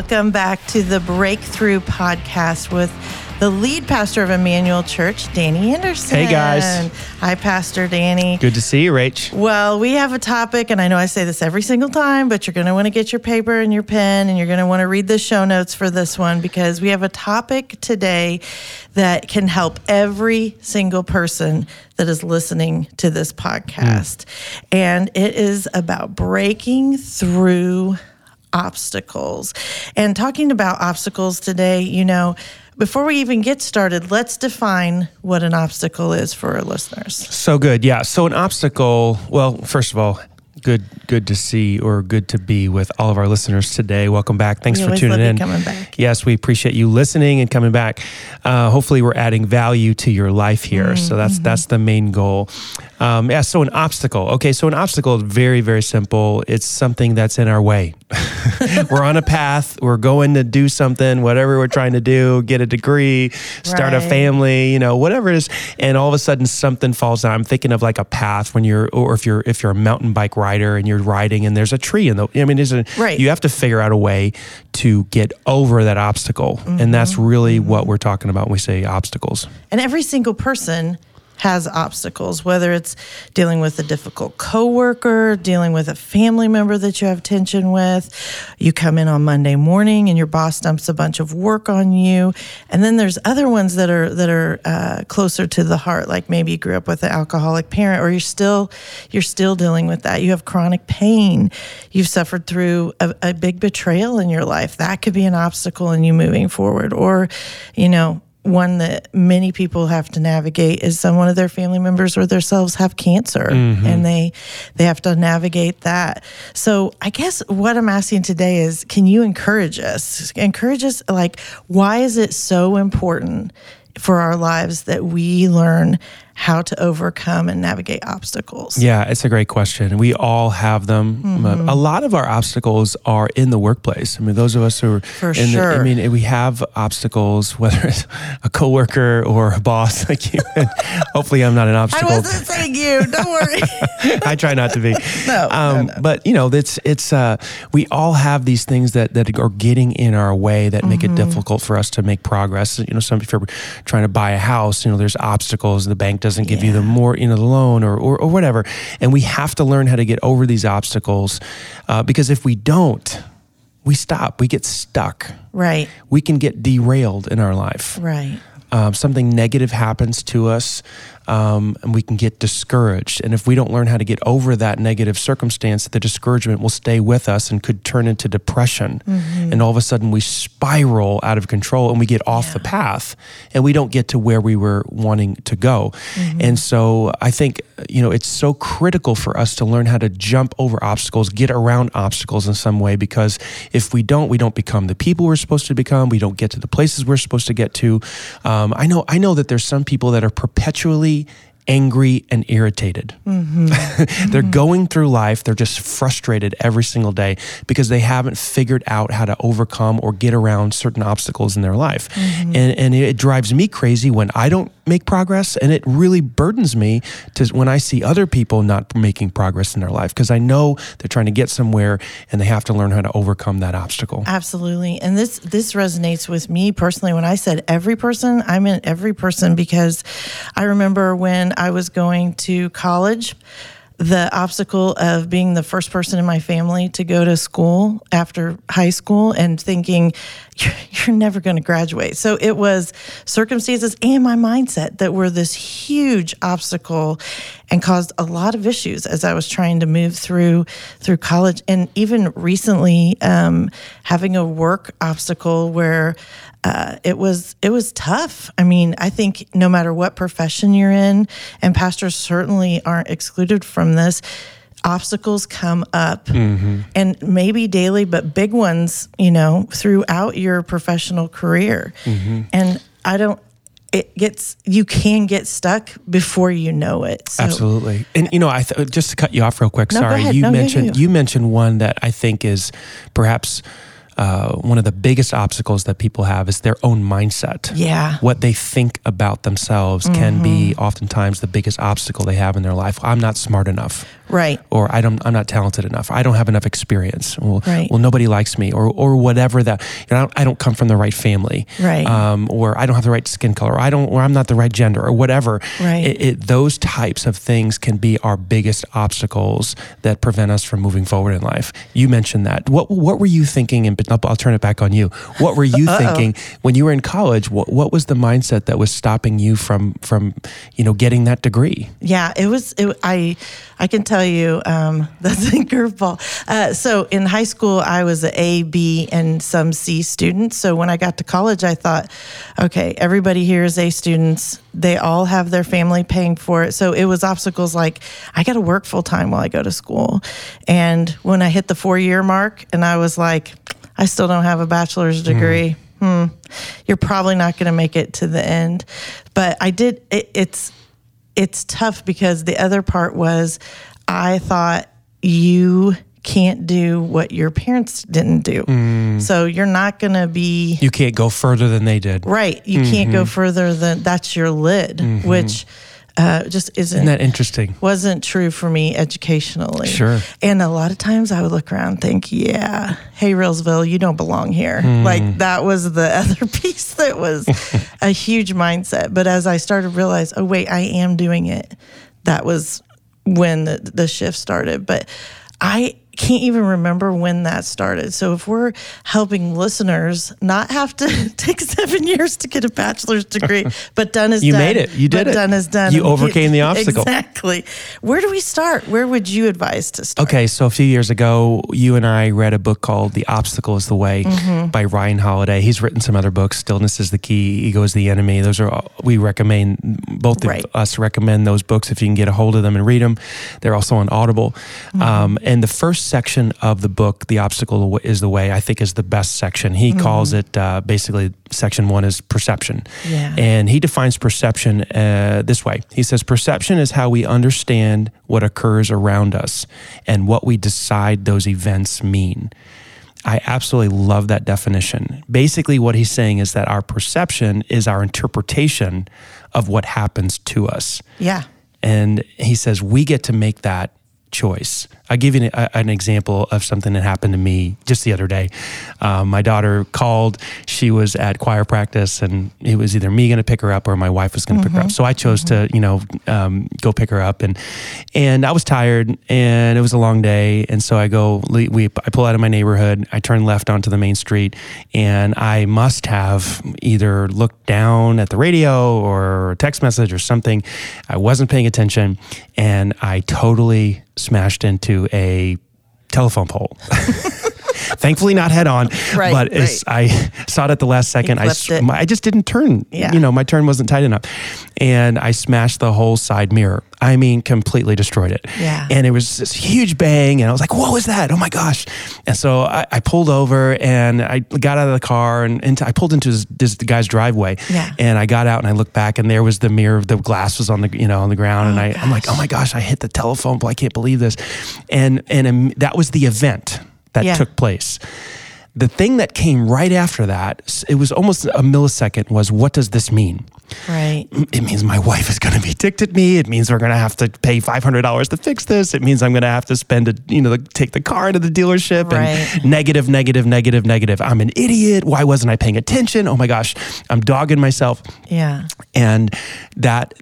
welcome back to the Breakthrough Podcast with the lead pastor of Emmanuel Church, Danny Anderson. Hey, guys. Hi, Pastor Danny. Good to see you, Rach. Well, we have a topic, and I know I say this every single time, but you're going to want to get your paper and your pen, and you're going to want to read the show notes for this one because we have a topic today that can help every single person that is listening to this podcast. Mm. And it is about breaking through obstacles. And talking about obstacles today, you know, before we even get started, let's define what an obstacle is for our listeners. So good. Yeah. So, an obstacle, well, first of all, good good to see or good to be with all of our listeners today welcome back thanks we for tuning in coming back yes we appreciate you listening and coming back uh, hopefully we're adding value to your life here mm-hmm. so that's that's the main goal um, yeah so an obstacle okay so an obstacle is very very simple it's something that's in our way we're on a path we're going to do something whatever we're trying to do get a degree start right. a family you know whatever it is and all of a sudden something falls down i'm thinking of like a path when you're or if you're if you're a mountain bike rider and you're riding and there's a tree in the I mean is right. you have to figure out a way to get over that obstacle mm-hmm. and that's really mm-hmm. what we're talking about when we say obstacles. And every single person has obstacles, whether it's dealing with a difficult coworker, dealing with a family member that you have tension with. You come in on Monday morning and your boss dumps a bunch of work on you, and then there's other ones that are that are uh, closer to the heart, like maybe you grew up with an alcoholic parent, or you're still you're still dealing with that. You have chronic pain. You've suffered through a, a big betrayal in your life. That could be an obstacle in you moving forward, or you know one that many people have to navigate is some one of their family members or themselves have cancer mm-hmm. and they they have to navigate that so i guess what i'm asking today is can you encourage us encourage us like why is it so important for our lives that we learn how to overcome and navigate obstacles? Yeah, it's a great question. We all have them. Mm-hmm. A lot of our obstacles are in the workplace. I mean, those of us who are For in sure. The, I mean, we have obstacles, whether it's a coworker or a boss like you. Hopefully, I'm not an obstacle. I wasn't saying you. Don't worry. I try not to be. no, um, no, no, But you know, it's it's uh, we all have these things that that are getting in our way that make mm-hmm. it difficult for us to make progress. You know, some if you're trying to buy a house, you know, there's obstacles. The bank doesn't doesn't give yeah. you the more, you know, the loan or, or, or, whatever. And we have to learn how to get over these obstacles uh, because if we don't, we stop, we get stuck. Right. We can get derailed in our life. Right. Um, something negative happens to us um, and we can get discouraged. And if we don't learn how to get over that negative circumstance, the discouragement will stay with us and could turn into depression. Mm-hmm. And all of a sudden, we spiral out of control and we get off yeah. the path and we don't get to where we were wanting to go. Mm-hmm. And so I think, you know, it's so critical for us to learn how to jump over obstacles, get around obstacles in some way, because if we don't, we don't become the people we're supposed to become. We don't get to the places we're supposed to get to. Um, I know, I know that there's some people that are perpetually angry and irritated. Mm-hmm. they're mm-hmm. going through life, they're just frustrated every single day because they haven't figured out how to overcome or get around certain obstacles in their life. Mm-hmm. And, and it drives me crazy when I don't make progress. And it really burdens me to when I see other people not making progress in their life because I know they're trying to get somewhere and they have to learn how to overcome that obstacle. Absolutely. And this this resonates with me personally when I said every person, I meant every person because I remember when I was going to college the obstacle of being the first person in my family to go to school after high school and thinking you're, you're never going to graduate. So it was circumstances and my mindset that were this huge obstacle and caused a lot of issues as I was trying to move through through college and even recently um, having a work obstacle where uh, it was it was tough. I mean, I think no matter what profession you're in, and pastors certainly aren't excluded from this. Obstacles come up, mm-hmm. and maybe daily, but big ones, you know, throughout your professional career. Mm-hmm. And I don't it gets you can get stuck before you know it. So. Absolutely, and you know, I th- just to cut you off real quick. No, sorry, you no, mentioned you. you mentioned one that I think is perhaps uh, one of the biggest obstacles that people have is their own mindset. Yeah. What they think about themselves mm-hmm. can be mm-hmm. oftentimes the biggest obstacle they have in their life. I'm not smart enough. Right. Or I don't, I'm not talented enough. I don't have enough experience. Well, Right. well nobody likes me, or or whatever that. You know, I don't, I don't come from the right family, Right. Um, or I don't have the right skin color. Or I don't, or I'm not the right gender, or whatever. Right. It, it, those types of things can be our biggest obstacles that prevent us from moving forward in life. You mentioned that. What what were you thinking? And I'll, I'll turn it back on you. What were you thinking when you were in college? What what was the mindset that was stopping you from from you know getting that degree? Yeah, it was. It, I I can tell you um, that's a curveball. Uh, so in high school, I was an A, B, and some C student. So when I got to college, I thought, okay, everybody here is A students. They all have their family paying for it. So it was obstacles like I got to work full time while I go to school. And when I hit the four year mark, and I was like, I still don't have a bachelor's degree. Hmm. You're probably not going to make it to the end. But I did. It, it's it's tough because the other part was I thought you can't do what your parents didn't do. So you're not going to be You can't go further than they did. right. You can't Mm-hmm. go further than that's your lid, which uh, just isn't Isn't that interesting? wasn't true for me educationally. Sure. And a lot of times I would look around and think, yeah, hey, Railsville, you don't belong here. Hmm. Like that was the other piece that was a huge mindset. But as I started to realize, oh, wait, I am doing it, that was when the, the shift started. But I can't even remember when that started. So if we're helping listeners not have to take seven years to get a bachelor's degree, but done is You done. made it. You did it. Done is done. You overcame the obstacle. Exactly. Where do we start? Where would you advise to start? Okay, so a few years ago, you and I read a book called The Obstacle is the Way Mm-hmm. by Ryan Holiday. He's written some other books, Stillness is the Key, Ego is the Enemy. Those are, all- we recommend, both Right. of us recommend those books if you can get a hold of them and read them. They're also on Audible. Mm-hmm. Um, and the first section of the book, The Obstacle is the Way, I think is the best section. He calls it uh, basically, section one is perception. Yeah. And he defines perception uh, this way He says, Perception is how we understand what occurs around us and what we decide those events mean. I absolutely love that definition. Basically, what he's saying is that our perception is our interpretation of what happens to us. Yeah. And he says, we get to make that choice. I'll give you an, an example of something that happened to me just the other day. Um, my daughter called. She was at choir practice, and it was either me going to pick her up or my wife was going to pick her up. So I chose to, you know, um, go pick her up, and and I was tired, and it was a long day, and so I go. We I pull out of my neighborhood. I turn left onto the main street, and I must have either looked down at the radio or a text message or something. I wasn't paying attention, and I totally smashed into a telephone pole. Thankfully, not head on, Right, but as I saw it at the last second. I, clipped it. my- I just didn't turn. Yeah. You know, my turn wasn't tight enough, and I smashed the whole side mirror. I mean, completely destroyed it. Yeah. And it was this huge bang, and I was like, "What was that? Oh my gosh!" And so I, I pulled over and I got out of the car and into, I pulled into this, this guy's driveway. Yeah. And I got out and I looked back, and there was the mirror. The glass was on the you know on the ground, and Oh, I, I'm like, "Oh my gosh! I hit the telephone pole. I can't believe this." And and um, that was the event that Yeah. took place. The thing that came right after that, it was almost a millisecond, was what does this mean? Right. It means my wife is going to be ticked at me. It means we're going to have to pay five hundred dollars to fix this. It means I'm going to have to spend a you know take the car to the dealership Right. and negative, negative, negative, negative. I'm an idiot. Why wasn't I paying attention? Oh my gosh, I'm dogging myself Yeah. and that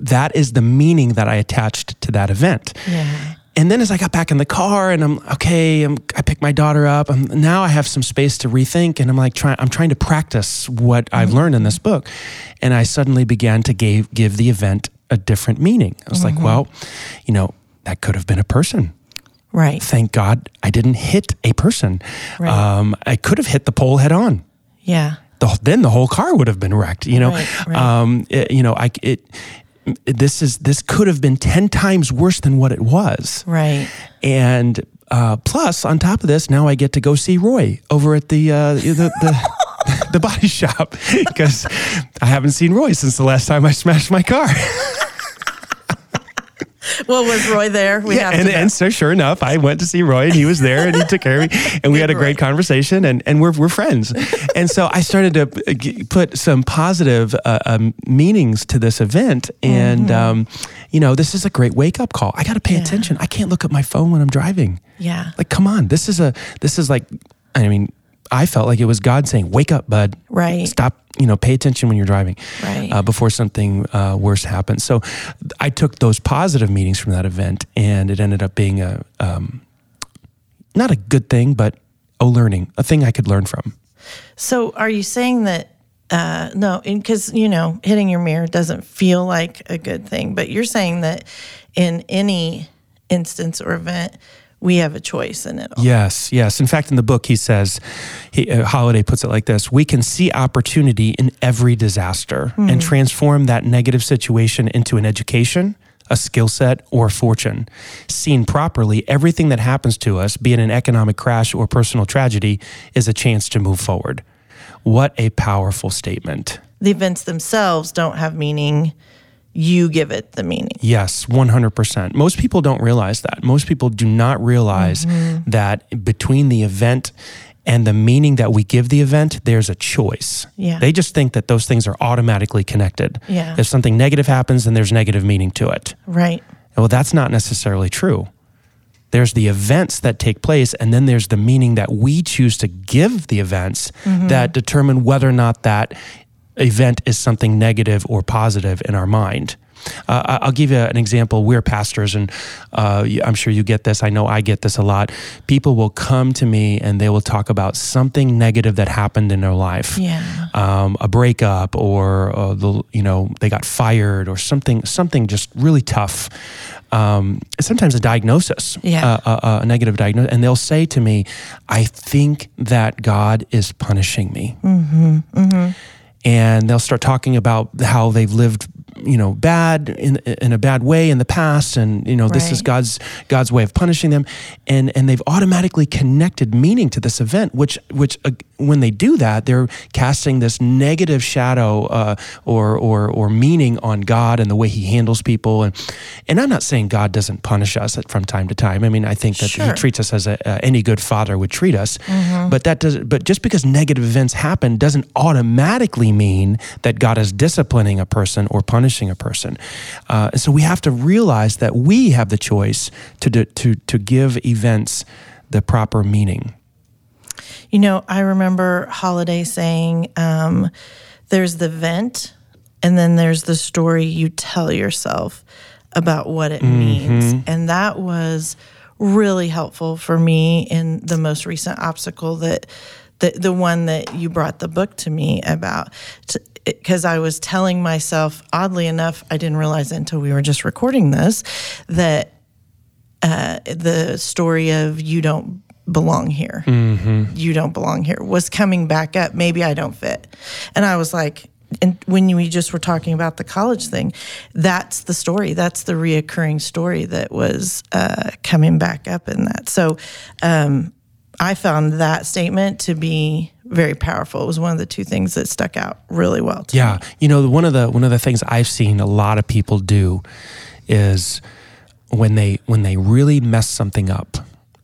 that is the meaning that I attached to that event. Yeah. And then as I got back in the car and I'm okay, I'm, I picked my daughter up. i now I have some space to rethink, and I'm like trying. I'm trying to practice what I've learned in this book, and I suddenly began to give give the event a different meaning. I was like, well, you know, that could have been a person. Right. Thank God I didn't hit a person. Right. Um, I could have hit the pole head on Yeah. the, then the whole car would have been wrecked. You know, Right, right. Um, it- you know, I it. This is this could have been ten times worse than what it was, Right. and uh, plus on top of this, now I get to go see Roy over at the uh, the. the The body shop because I haven't seen Roy since the last time I smashed my car. well, was Roy there? We yeah, and, and so sure enough, I went to see Roy, and he was there, and he took care of me, and we had a great conversation, and, and we're we're friends. and so I started to put some positive uh, um, meanings to this event, and mm-hmm. um, you know, this is a great wake up call. I got to pay yeah. attention. I can't look at my phone when I'm driving. Yeah, like come on, this is a this is like, I mean, I felt like it was God saying, "Wake up, bud. Right. Stop. You know, pay attention when you're driving. Right. Uh, before something uh, worse happens." So, I took those positive meetings from that event, and it ended up being a um, not a good thing, but a learning, a thing I could learn from. So, are you saying that? Uh, no, because you know, hitting your mirror doesn't feel like a good thing, but you're saying that in any instance or event we have a choice in it all. Yes, yes. In fact, in the book, he says, he, uh, Holiday puts it like this We can see opportunity in every disaster mm-hmm. and transform that negative situation into an education, a skill set, or fortune. Seen properly, everything that happens to us, be it an economic crash or personal tragedy, is a chance to move forward. What a powerful statement. The events themselves don't have meaning you give it the meaning. Yes, 100%. Most people don't realize that. Most people do not realize mm-hmm. that between the event and the meaning that we give the event, there's a choice. Yeah. They just think that those things are automatically connected. Yeah. If something negative happens, then there's negative meaning to it. Right. Well, that's not necessarily true. There's the events that take place, and then there's the meaning that we choose to give the events mm-hmm. that determine whether or not that event is something negative or positive in our mind. Uh, I'll give you an example. We're pastors, and uh, I'm sure you get this. I know I get this a lot. People will come to me and they will talk about something negative that happened in their life, yeah. um, a breakup, or uh, the you know they got fired, or something something just really tough. Um, sometimes a diagnosis, yeah. Uh, uh, a negative diagnosis, and they'll say to me, "I think that God is punishing me." Mm-hmm, mm-hmm and they'll start talking about how they've lived you know bad in in a bad way in the past and you know right. this is God's God's way of punishing them and and they've automatically connected meaning to this event which which uh, when they do that they're casting this negative shadow uh, or or or meaning on God and the way he handles people and and I'm not saying God doesn't punish us from time to time I mean I think that sure. he treats us as a, uh, any good father would treat us mm-hmm. but that does but just because negative events happen doesn't automatically mean that God is disciplining a person or punishing punishing a person. Uh, and so we have to realize that we have the choice to, to, to give events the proper meaning. You know, I remember Holiday saying um, there's the vent, and then there's the story you tell yourself about what it mm-hmm. means. And that was really helpful for me in the most recent obstacle that the the one that you brought the book to me about because I was telling myself, oddly enough, I didn't realize until we were just recording this that uh, the story of you don't belong here, mm-hmm. you don't belong here was coming back up. Maybe I don't fit, and I was like. And when we just were talking about the college thing, that's the story. That's the reoccurring story that was uh, coming back up in that. So, um, I found that statement to be very powerful. It was one of the two things that stuck out really well. yeah, me. you know, one of the one of the things I've seen a lot of people do is when they when they really mess something up,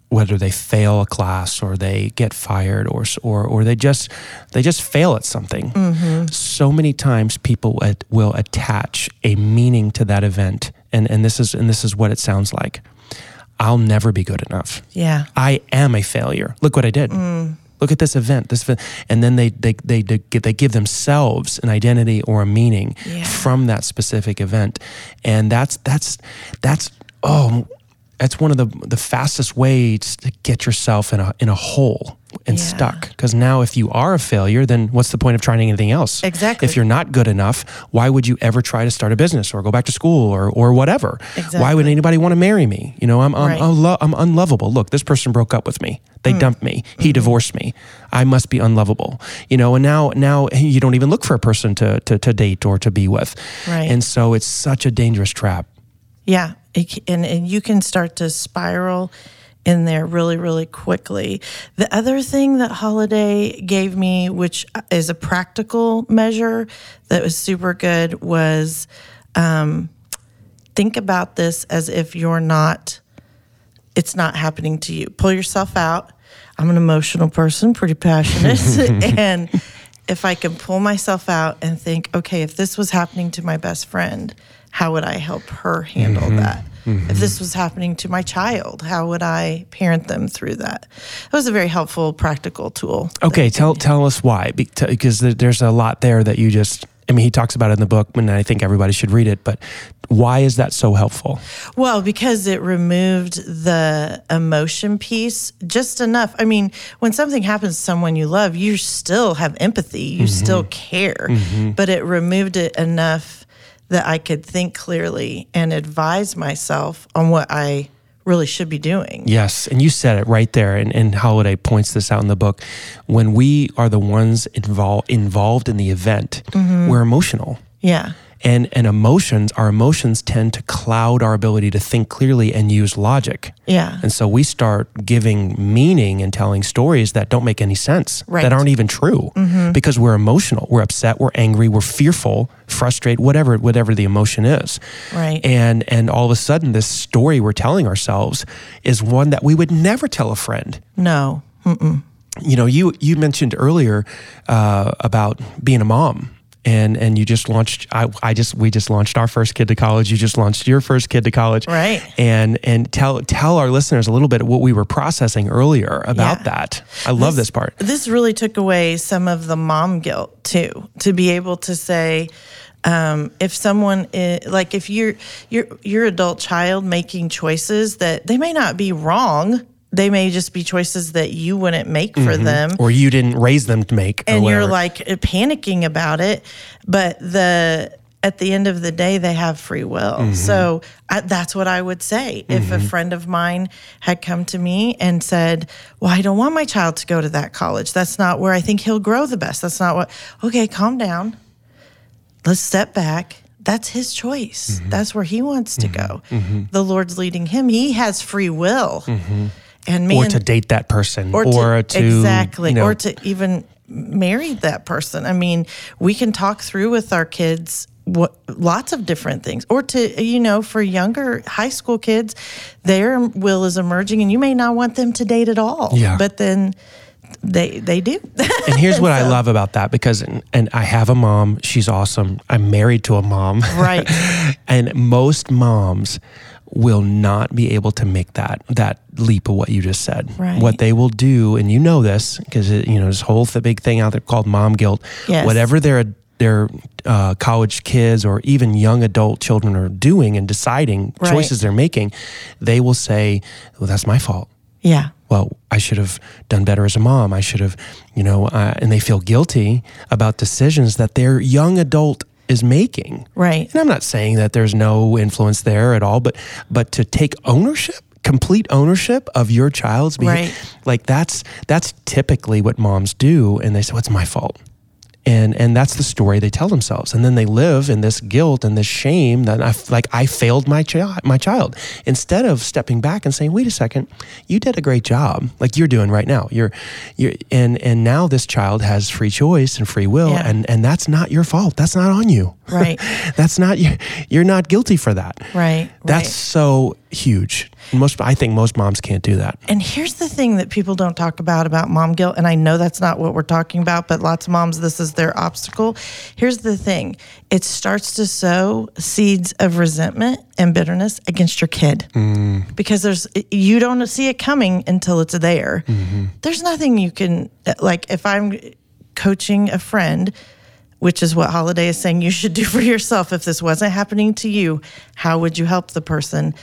whether they fail a class or they get fired or or or they just they just fail at something. Mm-hmm. So many times people will attach a meaning to that event, and and this is and this is what it sounds like. I'll never be good enough. Yeah. I am a failure. Look what I did. Mm. Look at this event. This event. and then they they they they give themselves an identity or a meaning yeah. from that specific event, and that's that's that's oh that's one of the the fastest ways to get yourself in a in a hole and yeah. stuck. Because now, if you are a failure, then what's the point of trying anything else? Exactly. If you're not good enough, why would you ever try to start a business or go back to school or or whatever? Exactly. Why would anybody want to marry me? You know, I'm I'm, right. unlo- I'm unlovable. Look, this person broke up with me. They mm. dumped me. He mm-hmm. divorced me. I must be unlovable. You know, and now now you don't even look for a person to to, to date or to be with. Right. And so it's such a dangerous trap. Yeah, it, and and you can start to spiral in there really really quickly. The other thing that Holiday gave me, which is a practical measure that was super good, was um, think about this as if you're not, it's not happening to you. Pull yourself out. I'm an emotional person, pretty passionate. and if I can pull myself out and think, okay, if this was happening to my best friend, how would I help her handle mm-hmm. that? Mm-hmm. If this was happening to my child, how would I parent them through that? It was a very helpful, practical tool. Okay, tell tell us why, because there's a lot there that you just. I mean, he talks about it in the book, and I think everybody should read it. But why is that so helpful? Well, because it removed the emotion piece just enough. I mean, when something happens to someone you love, you still have empathy, you mm-hmm. still care, mm-hmm. but it removed it enough that I could think clearly and advise myself on what I really should be doing. Yes. And you said it right there. And, and Holiday points this out in the book. When we are the ones involved involved in the event, mm-hmm. we're emotional. Yeah and and emotions our emotions tend to cloud our ability to think clearly and use logic. Yeah. And so we start giving meaning and telling stories that don't make any sense right. that aren't even true. Mm-hmm. because we're emotional we're upset we're angry we're fearful frustrated whatever whatever the emotion is. Right. And and all of a sudden this story we're telling ourselves is one that we would never tell a friend. No. Mm-mm. you know you you mentioned earlier uh, about being a mom and and you just launched I, I just we just launched our first kid to college. You just launched your first kid to college. Right. And and tell tell our listeners a little bit of what we were processing earlier about yeah. that. I love this, this part. This really took away some of the mom guilt too to be able to say um, if someone is, like if you're your your adult child making choices that they may not be wrong they may just be choices that you wouldn't make for mm-hmm. them or you didn't raise them to make and you're like panicking about it but the at the end of the day they have free will mm-hmm. so I, that's what i would say mm-hmm. if a mm-hmm. friend of mine had come to me and said well i don't want my child to go to that college that's not where i think he'll grow the best that's not what okay calm down let's step back that's his choice. Mm-hmm. That's where he wants to mm-hmm. go. The Lord's leading him. He has free will. And or to date that person. Or, or to, to, exactly. you know, or to even marry that person. I mean we can talk through with our kids what lots of different things. Or to you know for younger high school kids their will is emerging and you may not want them to date at all. Yeah. but then they they do. And here's what so, i love about that because and, and i have a mom. She's awesome. I'm married to a mom. Right. And most moms will not be able to make that that leap of what you just said. Right. What they will do, and you know this because you know this whole th- big thing out there called mom guilt. Yes. Whatever their their uh, college kids or even young adult children are doing and deciding right. choices they're making, they will say, "Well, that's my fault." Yeah. Well, I should have done better as a mom. I should have, you know, uh, and they feel guilty about decisions that their young adult is making. Right. And I'm not saying that there's no influence there at all, but but to take ownership complete ownership of your child's behavior right. like that's that's typically what moms do and they say what's well, my fault and and that's the story they tell themselves. And then they live in this guilt and this shame that I like I failed my child my child. Instead of stepping back and saying wait a second you did a great job. Like you're doing right now. You're you're and and now this child has free choice and free will yeah. and and that's not your fault. That's not on you. Right. That's not you you're not guilty for that. Right that's right. so huge most I think most moms can't do that. And here's the thing that people don't talk about about mom guilt and I know that's not what we're talking about, but lots of moms this is their obstacle. Here's the thing. It starts to sow seeds of resentment and bitterness against your kid. Mm. Because there's you don't see it coming until it's there. Mm-hmm. There's nothing you can like if I'm coaching a friend which is what Holiday is saying you should do for yourself. If this wasn't happening to you, how would you help the person?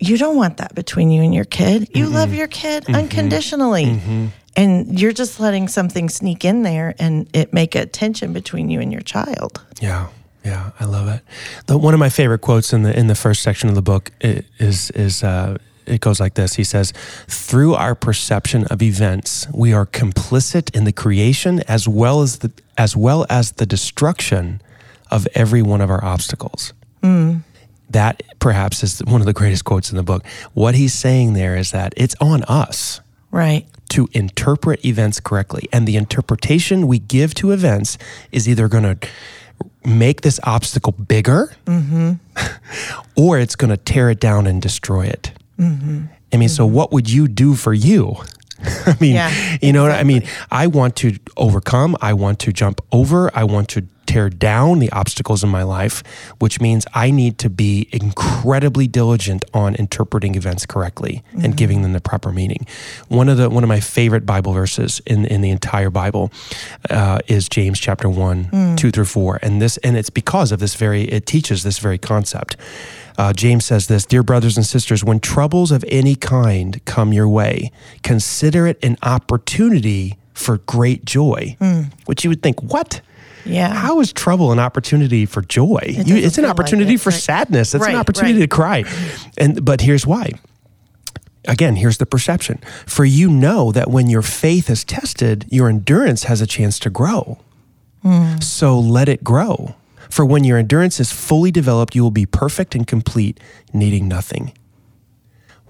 You don't want that between you and your kid. You mm-hmm. love your kid mm-hmm. unconditionally. Mm-hmm. And you're just letting something sneak in there and it make a tension between you and your child. Yeah. Yeah, I love it. The, one of my favorite quotes in the in the first section of the book is is uh, it goes like this. He says, "Through our perception of events, we are complicit in the creation as well as the as well as the destruction of every one of our obstacles." Mm that perhaps is one of the greatest quotes in the book. What he's saying there is that it's on us. Right. To interpret events correctly. And the interpretation we give to events is either going to make this obstacle bigger mm-hmm. or it's going to tear it down and destroy it. Mm-hmm. I mean, so mm-hmm. what would you do for you? I mean, Yeah, you know what I mean? I want to overcome, I want to jump over, I want to tear down the obstacles in my life, which means I need to be incredibly diligent on interpreting events correctly and giving them the proper meaning. One of the one of my favorite Bible verses in in the entire Bible uh, is James chapter one, two through four, and this and it's because of this very it teaches this very concept. Uh, James says this Dear brothers and sisters, when troubles of any kind come your way, consider it an opportunity for great joy. Which you would think, what? Yeah. How is trouble an opportunity for joy? You, it's an feel like opportunity it, for right. sadness. It's Right, an opportunity right. to cry. And but here's why. Again, here's the perception. For you know that when your faith is tested, your endurance has a chance to grow. So let it grow. For when your endurance is fully developed, you will be perfect and complete, needing nothing.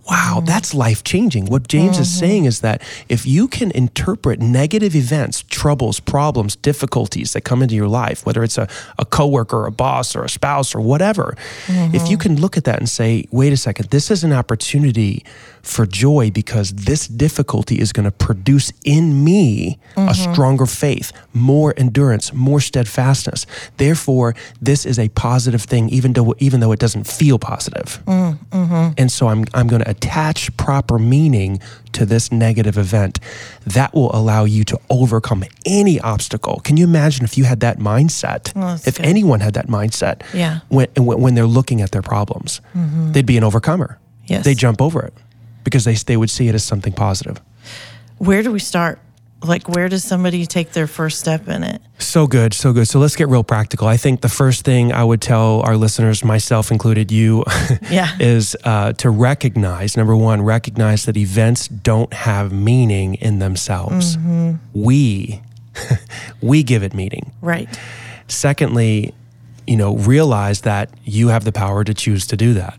Wow, mm. that's life changing. What James is mm-hmm. saying is that if you can interpret negative events, troubles, problems, difficulties that come into your life, whether it's a, a coworker, a boss, or a spouse, or whatever, if you mm-hmm. can look at that and say, wait a second, this is an opportunity for joy because this difficulty is going to produce in me a mm-hmm. stronger faith, more endurance, more steadfastness. Therefore, this is a positive thing, even though even though it doesn't feel positive. Mm, mm-hmm. And so I'm, I'm going to attach proper meaning to this negative event. That will allow you to overcome any obstacle. Can you imagine if you had that mindset? Oh, if good. anyone had that mindset Yeah. when, when when they're looking at their problems, mm-hmm. they'd be an overcomer. Yes. They jump over it because they, they would see it as something positive. Where do we start? Like, where does somebody take their first step in it? So good, so good. So let's get real practical. I think the first thing I would tell our listeners, myself included, you, Yeah. is uh, to recognize number one, recognize that events don't have meaning in themselves. We, we give it meaning. Right. Secondly, you know, realize that you have the power to choose to do that.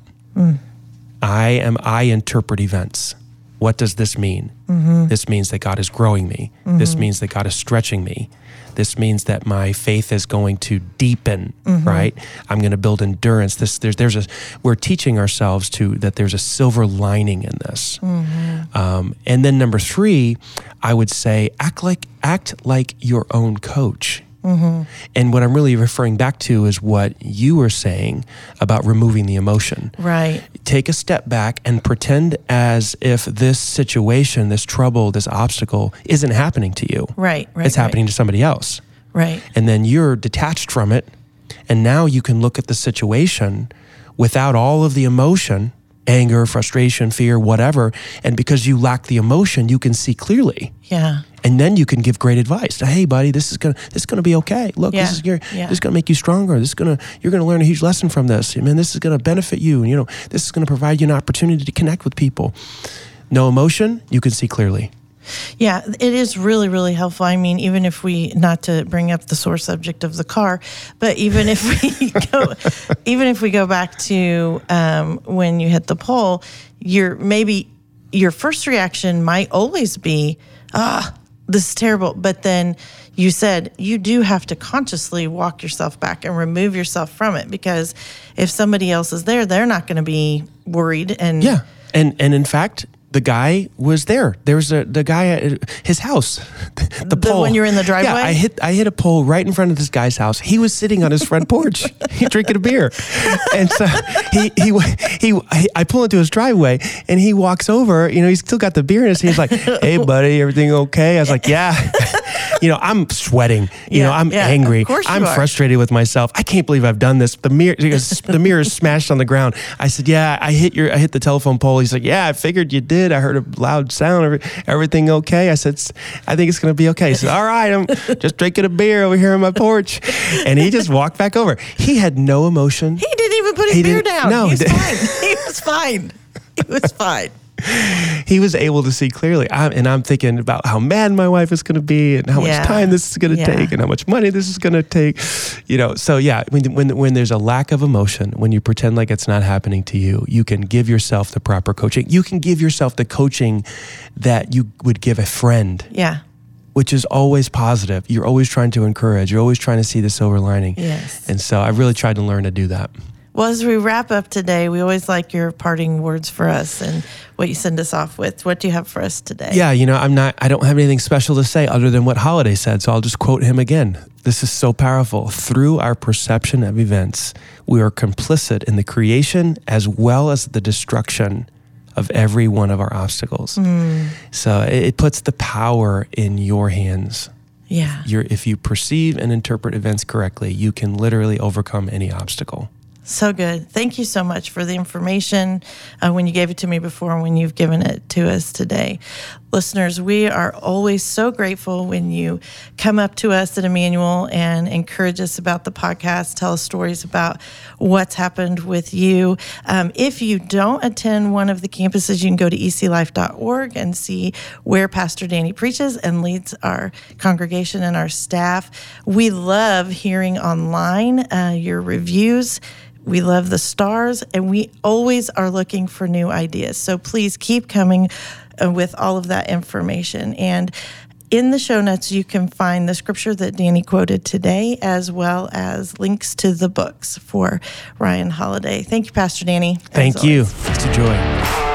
I am. I interpret events. What does this mean? Mm-hmm. This means that God is growing me. This mm-hmm. means that God is stretching me. This means that my faith is going to deepen. Mm-hmm. Right? I'm going to build endurance. This there's there's a we're teaching ourselves to that there's a silver lining in this. Um, and then number three, I would say act like act like your own coach. Mm-hmm. And what I'm really referring back to is what you were saying about removing the emotion. Right. Take a step back and pretend as if this situation, this trouble, this obstacle isn't happening to you. Right. Right. it's happening to somebody else. Right. And then you're detached from it. And now you can look at the situation without all of the emotion anger, frustration, fear, whatever. And because you lack the emotion, you can see clearly Yeah. and then you can give great advice. Hey, buddy, this is gonna this is gonna be okay. Look, Yeah, this is your yeah. this is gonna make you stronger. This is gonna you're gonna learn a huge lesson from this. I mean, this is gonna benefit you. You know, this is gonna provide you an opportunity to connect with people. No emotion, you can see clearly. Yeah, it is really, really helpful. I mean, even if we, not to bring up the sore subject of the car, but even if we go, even if we go back to um, when you hit the pole, your maybe your first reaction might always be, ah, this is terrible. But then you said you do have to consciously walk yourself back and remove yourself from it because if somebody else is there, they're not going to be worried. And Yeah, and and in fact, the guy was there. There's a the guy at his house. The, pole. when you're in the driveway? Yeah, I hit I hit a pole right in front of this guy's house. He was sitting on his front porch, he drinking a beer, and so he he he. I pull into his driveway, and he walks over. You know, he's still got the beer in his. hand. He's like, "Hey, buddy, everything okay?" I was like, "Yeah." You know, I'm sweating. You know, I'm yeah, of angry. I'm are. frustrated with myself. I can't believe I've done this. The mirror, the mirror is smashed on the ground. I said, "Yeah, I hit your, I hit the telephone pole." He's like, "Yeah, I figured you did. I heard a loud sound. Everything okay?" I said, "I think it's gonna be okay." He said, "All right, I'm just drinking a beer over here on my porch," and he just walked back over. He had no emotion. He didn't even put his He beer down. no, he he was fine. He was fine. He was fine. He was able to see clearly. I, and I'm thinking about how mad my wife is going to be, and how Yeah. much time this is going to Yeah. take, and how much money this is going to take. You know, so yeah, when, when when there's a lack of emotion, when you pretend like it's not happening to you, you can give yourself the proper coaching. You can give yourself the coaching that you would give a friend Yeah. which is always positive. You're always trying to encourage. You're always trying to see the silver lining. Yes. And so I've really tried to learn to do that. Well, as we wrap up today, we always like your parting words for us and what you send us off with. What do you have for us today? Yeah, you know, I'm not, I don't have anything special to say other than what Holiday said. So I'll just quote him again. This is so powerful. Through our perception of events, we are complicit in the creation as well as the destruction of every one of our obstacles. Mm. So it, puts the power in your hands. Yeah. You're, if you perceive and interpret events correctly, you can literally overcome any obstacle. So good. Thank you so much for the information uh, when you gave it to me before and when you've given it to us today. Listeners, we are always so grateful when you come up to us at Emmanuel and encourage us about the podcast, tell us stories about what's happened with you. Um, if you don't attend one of the campuses, you can go to eclife.org and see where Pastor Danny preaches and leads our congregation and our staff. We love hearing online uh, your reviews we love the stars, and we always are looking for new ideas. So please keep coming Uh, with all of that information. And in the show notes, you can find the scripture that Danny quoted today, as well as links to the books for Ryan Holiday. Thank you, Pastor Danny. Thank you. It's a joy.